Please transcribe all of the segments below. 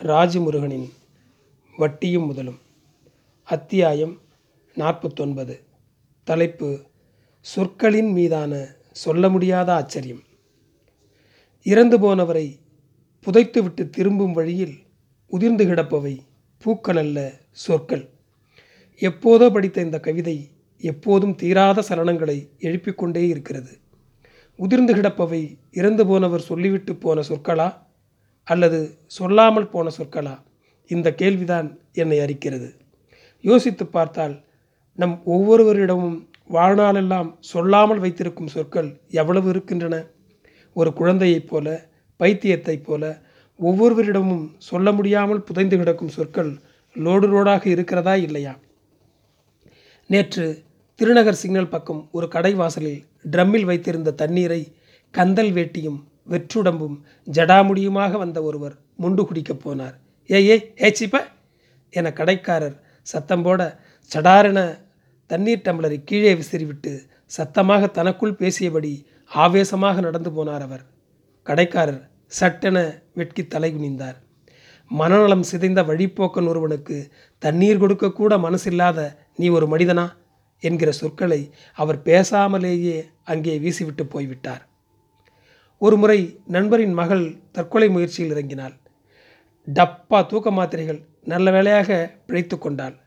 ராஜமுருகனின் வட்டியும் முதலும். அத்தியாயம் நாற்பத்தொன்பது. தலைப்பு சொற்களின் மீதான சொல்ல முடியாத ஆச்சரியம். இறந்து போனவரை புதைத்துவிட்டு திரும்பும் வழியில் உதிர்ந்து கிடப்பவை பூக்கள் அல்ல சொற்கள். எப்போதோ படித்த இந்த கவிதை எப்போதும் தீராத சலனங்களை எழுப்பிக்கொண்டே இருக்கிறது. உதிர்ந்து கிடப்பவை இறந்து போனவர் சொல்லிவிட்டு போன சொற்களா? அல்லது சொல்லாமல் போன சொற்களா? இந்த கேள்விதான் என்னை அறிக்கிறது யோசித்து பார்த்தால் நம் ஒவ்வொருவரிடமும் வாழ்நாளெல்லாம் சொல்லாமல் வைத்திருக்கும் சொற்கள் எவ்வளவு இருக்கின்றன? ஒரு குழந்தையைப் போல பைத்தியத்தைப் போல ஒவ்வொருவரிடமும் சொல்ல முடியாமல் புதைந்து கிடக்கும் சொற்கள் லோடு லோடாக இருக்கிறதா இல்லையா? நேற்று திருநகர் சிக்னல் பக்கம் ஒரு கடை வாசலில் ட்ரம்மில் வைத்திருந்த தண்ணீரை கந்தல் வேட்டியும் வெற்றுடம்பும் ஜடாமுடியுமாக வந்த ஒருவர் முண்டு குடிக்கப் போனார். ஏ ஏ ஏச்சிப்ப என கடைக்காரர் சத்தம் போட சடாரென தண்ணீர் டம்ளரை கீழே விசிறிவிட்டு சத்தமாக தனக்குள் பேசியபடி ஆவேசமாக நடந்து போனார் அவர். கடைக்காரர் சட்டென வெட்கி தலை குனிந்தார். மனநலம் சிதைந்த வழிப்போக்கன் ஒருவனுக்கு தண்ணீர் கொடுக்கக்கூட மனசில்லாத நீ ஒரு மனிதனா? என்கிற சொற்களை அவர் பேசாமலேயே அங்கே வீசிவிட்டு போய்விட்டார். ஒரு முறை நண்பரின் மகள் தற்கொலை முயற்சியில் இறங்கினாள். டப்பா தூக்க மாத்திரைகள் நல்ல வேலையாக பிழைத்து கொண்டாள்.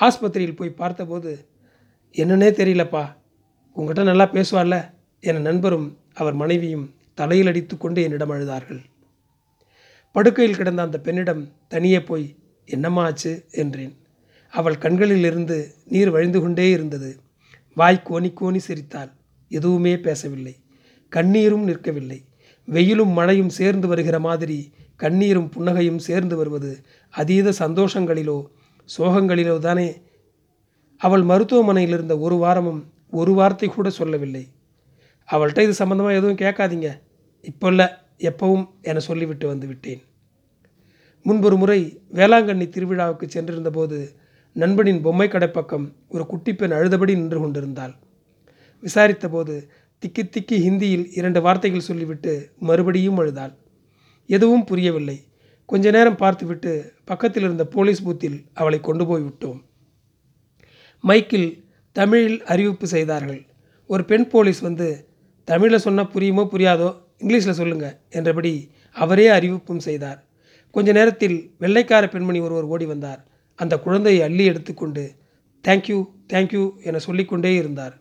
ஆஸ்பத்திரியில் போய் பார்த்தபோது என்னன்னே தெரியலப்பா உங்கள்கிட்ட நல்லா பேசுவாள்ல என நண்பரும் அவர் மனைவியும் தலையில் அடித்து கொண்டு என்னிடம் அழுதார்கள். படுக்கையில் கிடந்த அந்த பெண்ணிடம் தனியே போய் என்னம்மா ஆச்சு? என்றேன். அவள் கண்களிலிருந்து நீர் வழிந்து கொண்டே இருந்தது. வாய் கோணி கோணி சிரித்தாள். எதுவுமே பேசவில்லை. கண்ணீரும் நிற்கவில்லை. வெயிலும் மழையும் சேர்ந்து வருகிற மாதிரி கண்ணீரும் புன்னகையும் சேர்ந்து வருவது அதீத சந்தோஷங்களிலோ சோகங்களிலோ தானே. அவள் மருத்துவமனையில் இருந்த ஒரு வாரமும் ஒரு வார்த்தை கூட சொல்லவில்லை. அவள்கிட்ட இது சம்மந்தமாக எதுவும் கேட்காதீங்க. இப்போ இல்லை எப்பவும் என சொல்லிவிட்டு வந்து விட்டேன். முன்பொரு முறை வேளாங்கண்ணி திருவிழாவுக்கு சென்றிருந்தபோது நண்பனின் பொம்மை கடை பக்கம் ஒரு குட்டி பெண் அழுதபடி நின்று கொண்டிருந்தாள். விசாரித்தபோது திக்கி திக்கி ஹிந்தியில் இரண்டு வார்த்தைகள் சொல்லிவிட்டு மறுபடியும் அழுதாள். எதுவும் புரியவில்லை. கொஞ்ச நேரம் பார்த்துவிட்டு பக்கத்தில் இருந்த போலீஸ் பூத்தில் அவளை கொண்டு போய் விட்டோம். மைக்கில் தமிழில் அறிவிப்பு செய்தார்கள். ஒரு பெண் போலீஸ் வந்து தமிழில் சொன்னால் புரியுமோ புரியாதோ இங்கிலீஷில் சொல்லுங்கள் என்றபடி அவரே அறிவிப்பும் செய்தார். கொஞ்ச நேரத்தில் வெள்ளைக்கார பெண்மணி ஒருவர் ஓடி வந்தார். அந்த குழந்தையை அள்ளி எடுத்துக்கொண்டு தேங்க்யூ தேங்க்யூ என சொல்லிக்கொண்டே இருந்தார்.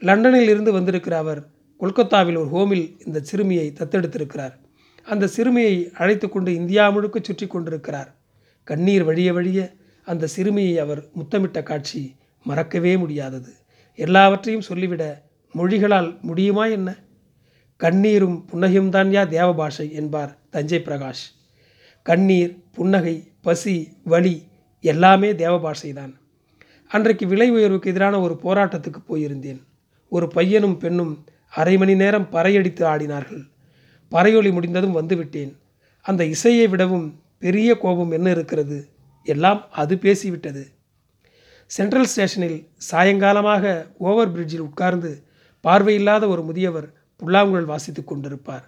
லண்டனில் இருந்து வந்திருக்கிற அவர் கொல்கத்தாவில் ஒரு ஹோமில் இந்த சிறுமியை தத்தெடுத்திருக்கிறார். அந்த சிறுமியை அழைத்து கொண்டு இந்தியா முழுக்க சுற்றி கொண்டிருக்கிறார். கண்ணீர் வழிய வழிய அந்த சிறுமியை அவர் முத்தமிட்ட காட்சி மறக்கவே முடியாதது. எல்லாவற்றையும் சொல்லிவிட மொழிகளால் முடியுமா என்ன? கண்ணீரும் புன்னகையும் தான் யா தேவ பாஷை என்பார் தஞ்சை பிரகாஷ். கண்ணீர் புன்னகை பசி வலி எல்லாமே தேவ பாஷைதான் அன்றைக்கு விலை உயர்வுக்கு எதிரான ஒரு போராட்டத்துக்கு போயிருந்தேன். ஒரு பையனும் பெண்ணும் அரை மணி நேரம் பறையடித்து ஆடினார்கள். பறையொலி முடிந்ததும் வந்துவிட்டேன். அந்த இசையை விடவும் பெரிய கோபம் என்ன இருக்கிறது? எல்லாம் அது பேசிவிட்டது. சென்ட்ரல் ஸ்டேஷனில் சாயங்காலமாக ஓவர் பிரிட்ஜில் உட்கார்ந்து பார்வையில்லாத ஒரு முதியவர் புல்லாங்குழல் வாசித்து கொண்டிருப்பார்.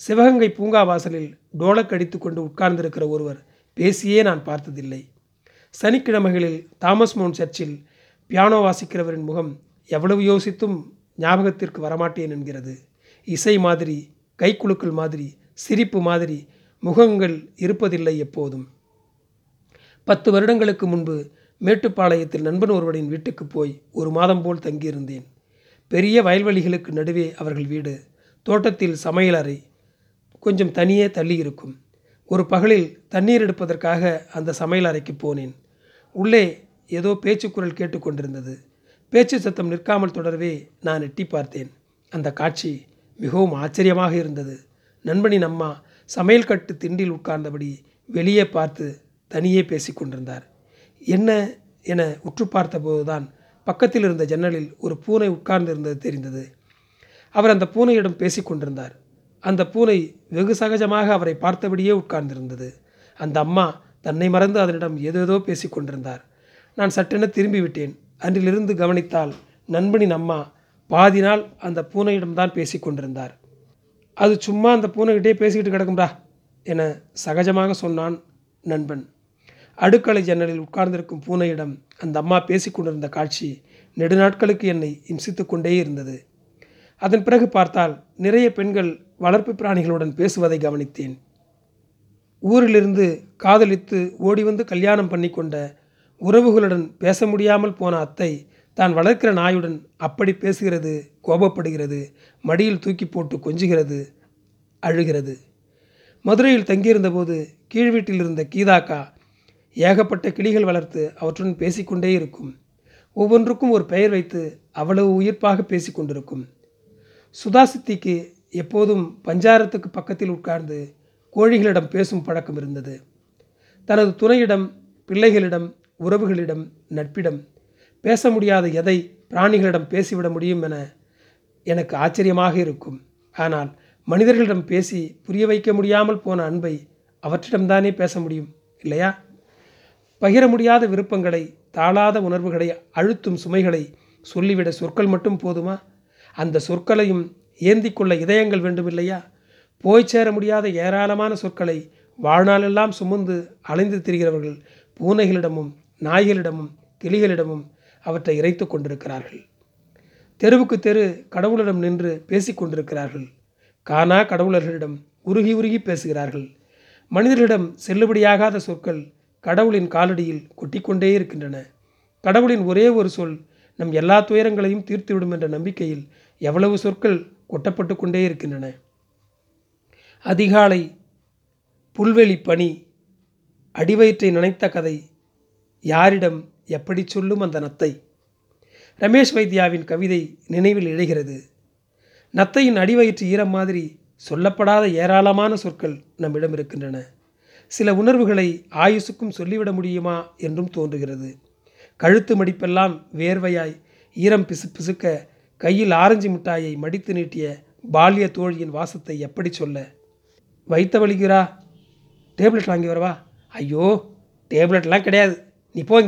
சிவகங்கை பூங்கா வாசலில் டோலக் அடித்து கொண்டு உட்கார்ந்திருக்கிற ஒருவர் பேசியே நான் பார்த்ததில்லை. சனிக்கிழமைகளில் தாமஸ் மவுண்ட் சர்ச்சில் பியானோ வாசிக்கிறவரின் முகம் எவ்வளவு யோசித்தும் ஞாபகத்திற்கு வரமாட்டேன் என்கிறது. இசை மாதிரி கைக்குலுக்கள் மாதிரி சிரிப்பு மாதிரி முகங்கள் இருப்பதில்லை எப்போதும். பத்து வருடங்களுக்கு முன்பு மேட்டுப்பாளையத்தில் நண்பன் ஒருவரின் வீட்டுக்கு போய் ஒரு மாதம் போல் தங்கியிருந்தேன். பெரிய வயல்வெளிகளுக்கு நடுவே அவர்கள் வீடு. தோட்டத்தில் சமையலறை கொஞ்சம் தனியே தள்ளி இருக்கும். ஒரு பகலில் தண்ணீர் எடுப்பதற்காக அந்த சமையல் அறைக்கு போனேன். உள்ளே ஏதோ பேச்சுக்குரல் கேட்டுக்கொண்டிருந்தது பேச்சு சத்தம் நிற்காமல் தொடரவே நான் எட்டி பார்த்தேன். அந்த காட்சி மிகவும் ஆச்சரியமாக இருந்தது. நண்பனின் அம்மா சமையல் கட்டு திண்டில் உட்கார்ந்தபடி வெளியே பார்த்து தனியே பேசி கொண்டிருந்தார். என்ன? என உற்று பார்த்தபோதுதான் பக்கத்தில் இருந்த ஜன்னலில் ஒரு பூனை உட்கார்ந்து இருந்தது தெரிந்தது. அவர் அந்த பூனையிடம் பேசிக்கொண்டிருந்தார் அந்த பூனை வெகு சகஜமாக அவரை பார்த்தபடியே உட்கார்ந்திருந்தது. அந்த அம்மா தன்னை மறந்து அதனிடம் ஏதேதோ பேசிக்கொண்டிருந்தார் நான் சட்டென திரும்பி விட்டேன் அன்றிலிருந்து கவனித்தால் நண்பனின் அம்மா பாதி நாள் அந்த பூனையிடம்தான் பேசி கொண்டிருந்தார். அது சும்மா அந்த பூனைகிட்டே பேசிக்கிட்டு கிடக்கும்டா என சகஜமாக சொன்னான் நண்பன். அடுக்களை ஜன்னலில் உட்கார்ந்திருக்கும் பூனையிடம் அந்த அம்மா பேசிக்கொண்டிருந்த காட்சி நெடுநாட்களுக்கு என்னை இம்சித்து கொண்டே இருந்தது. அதன் பிறகு பார்த்தால் நிறைய பெண்கள் வளர்ப்பு பிராணிகளுடன் பேசுவதை கவனித்தேன். ஊரிலிருந்து காதலித்து ஓடி வந்து கல்யாணம் பண்ணி கொண்ட உறவுகளுடன் பேச முடியாமல் போன அத்தை தான் வளர்க்கிற நாயுடன் அப்படி பேசுகிறது கோபப்படுகிறது மடியில் தூக்கி போட்டு கொஞ்சுகிறது அழுகிறது. மதுரையில் தங்கியிருந்தபோது கீழ் வீட்டில் இருந்த கீதாக்கா ஏகப்பட்ட கிளிகள் வளர்த்து அவற்றுடன் பேசிக்கொண்டே இருக்கும். ஒவ்வொன்றுக்கும் ஒரு பெயர் வைத்து அவ்வளவு உயிர்ப்பாக பேசிக்கொண்டிருக்கும் சுதாசித்திக்கு எப்போதும் பஞ்சாரத்துக்கு பக்கத்தில் உட்கார்ந்து கோழிகளிடம் பேசும் பழக்கம் இருந்தது. தனது துணையிடம் பிள்ளைகளிடம் உறவுகளிடம் நட்பிடம் பேச முடியாத எதை பிராணிகளிடம் பேசிவிட முடியும் என எனக்கு ஆச்சரியமாக இருக்கும். ஆனால் மனிதர்களிடம் பேசி புரிய வைக்க முடியாமல் போன அன்பை அவற்றிடம்தானே பேச முடியும் இல்லையா? பகிர முடியாத விருப்பங்களை தாளாத உணர்வுகளை அழுத்தும் சுமைகளை சொல்லிவிட சொற்கள் மட்டும் போதுமா? அந்த சொற்களையும் ஏந்தி கொள்ள இதயங்கள் வேண்டுமில்லையா போய் சேர முடியாத ஏராளமான சொற்களை வாழ்நாளெல்லாம் சுமந்து அலைந்து திரிகிறவர்கள் பூனைகளிடமும் நாய்களிடமும் கிளிகளிடமும் அவற்றை இறைத்து கொண்டிருக்கிறார்கள். தெருவுக்கு தெரு கடவுளிடம் நின்று பேசிக்கொண்டிருக்கிறார்கள் காணா கடவுளர்களிடம் உருகி உருகி பேசுகிறார்கள். மனிதர்களிடம் செல்லுபடியாகாத சொற்கள் கடவுளின் காலடியில் கொட்டிக்கொண்டே இருக்கின்றன. கடவுளின் ஒரே ஒரு சொல் நம் எல்லா துயரங்களையும் தீர்த்துவிடும் என்ற நம்பிக்கையில் எவ்வளவு சொற்கள் கொட்டப்பட்டு கொண்டே இருக்கின்றன. அதிகாலை புல்வெளி பனி அடிவயிற்றை நினைத்த கதை யாரிடம் எப்படி சொல்லும் அந்த நத்தை? ரமேஷ் வைத்யாவின் கவிதை நினைவில் இழைகிறது நத்தையின் அடிவயிற்று ஈரம் மாதிரி சொல்லப்படாத ஏராளமான சொற்கள் நம்மிடம் இருக்கின்றன. சில உணர்வுகளை ஆயுசுக்கும் சொல்லிவிட முடியுமா என்றும் தோன்றுகிறது. கழுத்து மடிப்பெல்லாம் வேர்வையாய் ஈரம் பிசு பிசுக்க கையில் ஆரஞ்சு மிட்டாயை மடித்து நீட்டிய பால்ய தோழியின் வாசத்தை எப்படி சொல்ல? வைத்த வலிக்கிறா டேப்லெட் வாங்கி வரவா? ஐயோ டேப்லெட்லாம் கிடையாது. நீ போ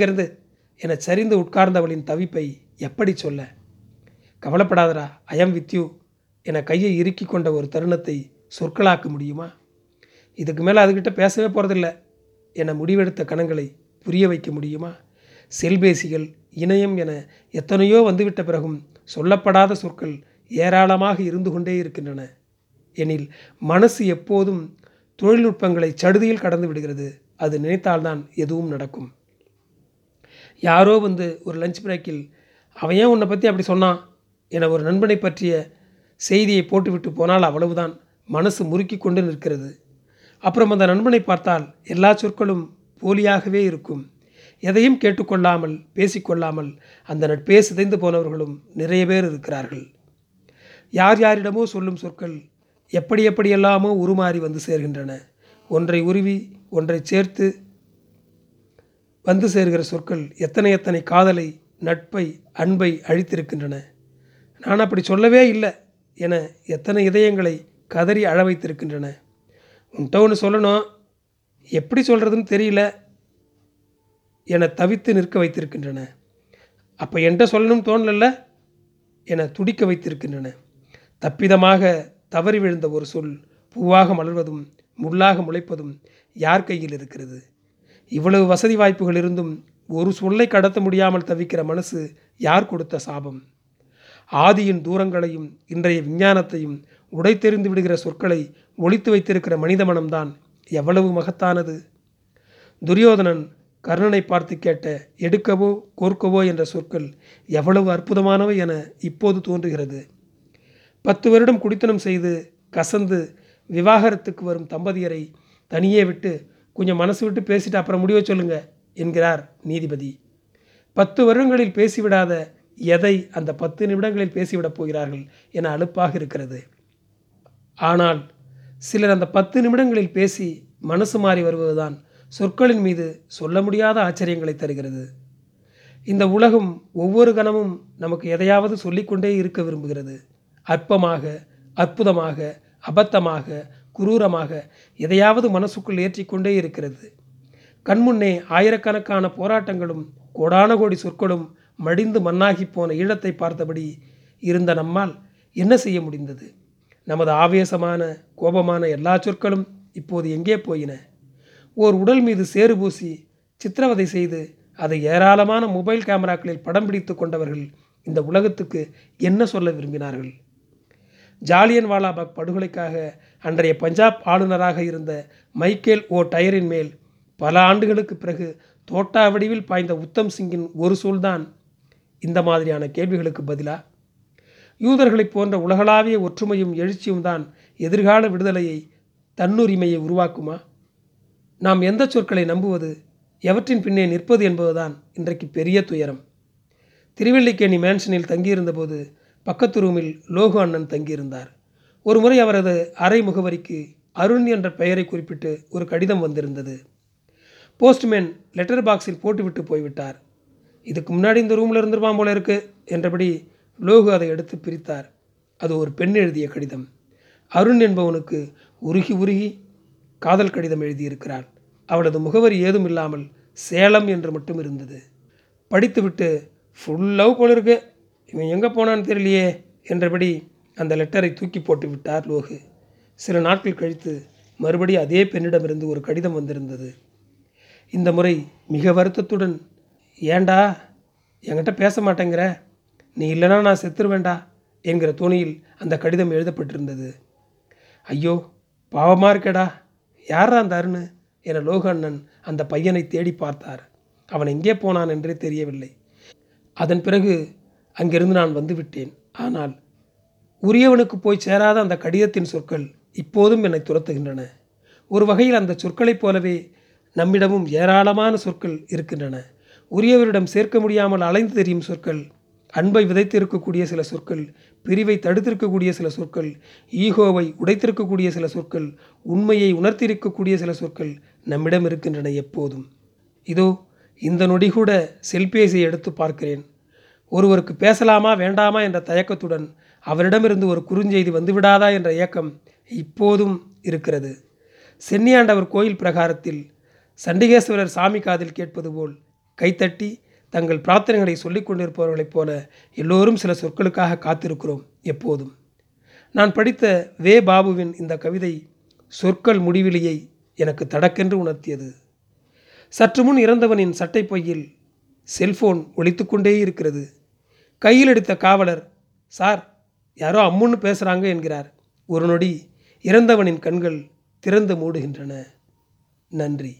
என சரிந்து உட்கார்ந்தவளின் தவிப்பை எப்படி சொல்ல? கவலைப்படாதடா ஐயம் வித் யூ என கையை இறுக்கி கொண்ட ஒரு தருணத்தை சொற்களாக்க முடியுமா? இதுக்கு மேலே அதுக்கிட்ட பேசவே போகிறதில்ல என முடிவெடுத்த கணங்களை புரிய வைக்க முடியுமா? செல்பேசிகள் இணையம் என எத்தனையோ வந்துவிட்ட பிறகும் சொல்லப்படாத சொற்கள் ஏராளமாக இருந்து கொண்டே இருக்கின்றன. எனில் மனசு எப்போதும் தொழில்நுட்பங்களை சடுதியில் கடந்து விடுகிறது. அது நினைத்தால்தான் எதுவும் நடக்கும். யாரோ வந்து ஒரு லஞ்ச் பிரேக்கில் அவன் ஏன் உன்னை பற்றி அப்படி சொன்னான் என ஒரு நண்பனை பற்றிய செய்தியை போட்டுவிட்டு போனால் அவ்வளவுதான். மனசு முறுக்கி கொண்டு நிற்கிறது. அப்புறம் அந்த நண்பனை பார்த்தால் எல்லா சொற்களும் போலியாகவே இருக்கும். எதையும் கேட்டுக்கொள்ளாமல் பேசிக்கொள்ளாமல் அந்த நட்பே சிதைந்து போனவர்களும் நிறைய பேர் இருக்கிறார்கள். யார் யாரிடமோ சொல்லும் சொற்கள் எப்படி எப்படியெல்லாமோ உருமாறி வந்து சேர்கின்றன. ஒன்றை உருவி ஒன்றை சேர்த்து வந்து சேர்கிற சொற்கள் எத்தனை எத்தனை காதலை நட்பை அன்பை அழித்திருக்கின்றன. நான் அப்படி சொல்லவே இல்லை என எத்தனை இதயங்களை கதறி அழ வைத்திருக்கின்றன. உன்கிட்ட ஒன்று சொல்லணும். எப்படி சொல்கிறதுன்னு தெரியல என தவித்து நிற்க வைத்திருக்கின்றன. அப்போ என்கிட்ட சொல்லணும்னு தோணலல்ல என துடிக்க வைத்திருக்கின்றன. தப்பிதமாக தவறி விழுந்த ஒரு சொல் பூவாக மலர்வதும் முள்ளாக முளைப்பதும் யார் கையில் இருக்கிறது? இவ்வளவு வசதி வாய்ப்புகள் இருந்தும் ஒரு சொல்லை கடத்த முடியாமல் தவிக்கிற மனசு யார் கொடுத்த சாபம்? ஆதியின் தூரங்களையும் இன்றைய விஞ்ஞானத்தையும் உடைத்தெறிந்து விடுகிற சொற்களை ஒழித்து வைத்திருக்கிற மனித மனம்தான் எவ்வளவு மகத்தானது? துரியோதனன் கர்ணனை பார்த்து கேட்ட எடுக்கவோ கோர்க்கவோ என்ற சொற்கள் எவ்வளவு அற்புதமானவை என இப்போது தோன்றுகிறது. பத்து வருடம் குடித்தனம் செய்து கசந்து விவாகரத்துக்கு வரும் தம்பதியரை தனியே விட்டு கொஞ்சம் மனசு விட்டு பேசிட்டு அப்புறம் முடிவை சொல்லுங்க என்கிறார் நீதிபதி. பத்து வருடங்களில் பேசிவிடாத எதை அந்த பத்து நிமிடங்களில் பேசிவிடப் போகிறார்கள் என அலுப்பாக இருக்கிறது. ஆனால் சிலர் அந்த பத்து நிமிடங்களில் பேசி மனசு மாறி வருவதுதான் சொற்களின் மீது சொல்ல முடியாத ஆச்சரியங்களை தருகிறது. இந்த உலகம் ஒவ்வொரு கணமும் நமக்கு எதையாவது சொல்லிக்கொண்டே இருக்க விரும்புகிறது. அற்பமாக அற்புதமாக அபத்தமாக குரூரமாக எதையாவது மனசுக்குள் ஏற்றிக்கொண்டே இருக்கிறது. கண்முன்னே ஆயிரக்கணக்கான போராட்டங்களும் கோடான கோடி சொற்களும் மடிந்து மண்ணாகி போன ஈழத்தை பார்த்தபடி இருந்த நம்மால் என்ன செய்ய முடிந்தது? நமது ஆவேசமான கோபமான எல்லா சொற்களும் இப்போது எங்கே போயின? ஓர் உடல் மீது சேறு பூசி சித்திரவதை செய்து அதை ஏராளமான மொபைல் கேமராக்களில் படம் பிடித்து கொண்டவர்கள் இந்த உலகத்துக்கு என்ன சொல்ல விரும்பினார்கள்? ஜாலியன் வாலாபாக் படுகொலைக்காக அன்றைய பஞ்சாப் ஆளுநராக இருந்த மைக்கேல் ஓ டயரின் மேல் பல ஆண்டுகளுக்கு பிறகு தோட்டா வடிவில் பாய்ந்த உத்தம் சிங்கின் ஒரு சூழ்தான் இந்த மாதிரியான கேள்விகளுக்கு பதிலா? யூதர்களைப் போன்ற உலகளாவிய ஒற்றுமையும் எழுச்சியும் தான் எதிர்கால விடுதலையை தன்னுரிமையை உருவாக்குமா? நாம் எந்த சொற்களை நம்புவது எவற்றின் பின்னே நிற்பது என்பதுதான் இன்றைக்கு பெரிய துயரம். திருவல்லிக்கேணி மேன்ஷனில் தங்கியிருந்தபோது பக்கத்து ரூமில் லோகு அண்ணன் தங்கியிருந்தார். ஒரு முறை அவரது அறை முகவரிக்கு அருண் என்ற பெயரை குறிப்பிட்டு ஒரு கடிதம் வந்திருந்தது. போஸ்ட்மேன் லெட்டர் பாக்ஸில் போட்டுவிட்டு போய்விட்டார். இதுக்கு முன்னாடி இந்த ரூமில் இருந்திருப்பான் போல இருக்கு என்றபடி லோகு அதை எடுத்து பிரித்தார். அது ஒரு பெண் எழுதிய கடிதம். அருண் என்பவனுக்கு உருகி உருகி காதல் கடிதம் எழுதியிருக்கிறாள். அவளது முகவரி ஏதும் இல்லாமல் சேலம் என்று மட்டும் இருந்தது. படித்துவிட்டு ஃபுல் லவ் போல இருக்கு. இவன் எங்கே போனான்னு தெரியலையே என்றபடி அந்த லெட்டரை தூக்கி போட்டு விட்டார் லோகு. சில நாட்கள் கழித்து மறுபடி அதே பெண்ணிடமிருந்து ஒரு கடிதம் வந்திருந்தது. இந்த முறை மிக வருத்தத்துடன் ஏண்டா என்கிட்ட பேச மாட்டேங்கிற? நீ இல்லைனா நான் செத்துருவேண்டா? என்கிற துணியில் அந்த கடிதம் எழுதப்பட்டிருந்தது. ஐயோ பாவமாக இருக்கேடா. யாரா அந்த அருண்? என லோகண்ணன் அந்த பையனை தேடி பார்த்தார். அவன் எங்கே போனான் என்றே தெரியவில்லை. அதன் பிறகு அங்கிருந்து நான் வந்துவிட்டேன் ஆனால் உரியவனுக்கு போய் சேராத அந்த கடிதத்தின் சொற்கள் இப்போதும் என்னை துரத்துகின்றன. ஒரு வகையில் அந்த சொற்களைப் போலவே நம்மிடமும் ஏராளமான சொற்கள் இருக்கின்றன. உரியவரிடம் சேர்க்க முடியாமல் அலைந்து தெரியும் சொற்கள் அன்பை விதைத்திருக்கக்கூடிய சில சொற்கள் பிரிவை தடுத்திருக்கக்கூடிய சில சொற்கள் ஈகோவை உடைத்திருக்கக்கூடிய சில சொற்கள் உண்மையை உணர்த்தியிருக்கக்கூடிய சில சொற்கள் நம்மிடம் இருக்கின்றன எப்போதும். இதோ இந்த நொடி கூட செல்பேசியை எடுத்து பார்க்கிறேன். ஒருவருக்கு பேசலாமா வேண்டாமா என்ற தயக்கத்துடன் அவரிடமிருந்து ஒரு குறுஞ்செய்தி வந்துவிடாதா என்ற இயக்கம் இப்போதும் இருக்கிறது. சென்னியாண்டவர் கோயில் பிரகாரத்தில் சண்டிகேஸ்வரர் சாமி காதில் கேட்பது போல் கைத்தட்டி தங்கள் பிரார்த்தனைகளை சொல்லிக் கொண்டிருப்பவர்களைப் போல எல்லோரும் சில சொற்களுக்காக காத்திருக்கிறோம் எப்போதும். நான் படித்த வே. பாபுவின் இந்த கவிதை சொற்கள் முடிவிலியை எனக்கு தடக்கென்று உணர்த்தியது. சற்று முன் இறந்தவனின் சட்டை பையில் செல்போன் ஒழித்துக்கொண்டே இருக்கிறது. கையில் எடுத்த காவலர் சார் யாரோ அம்முன்னு பேசுகிறாங்க என்கிறார். ஒரு நொடி இறந்தவனின் கண்கள் திறந்து மூடுகின்றன. நன்றி.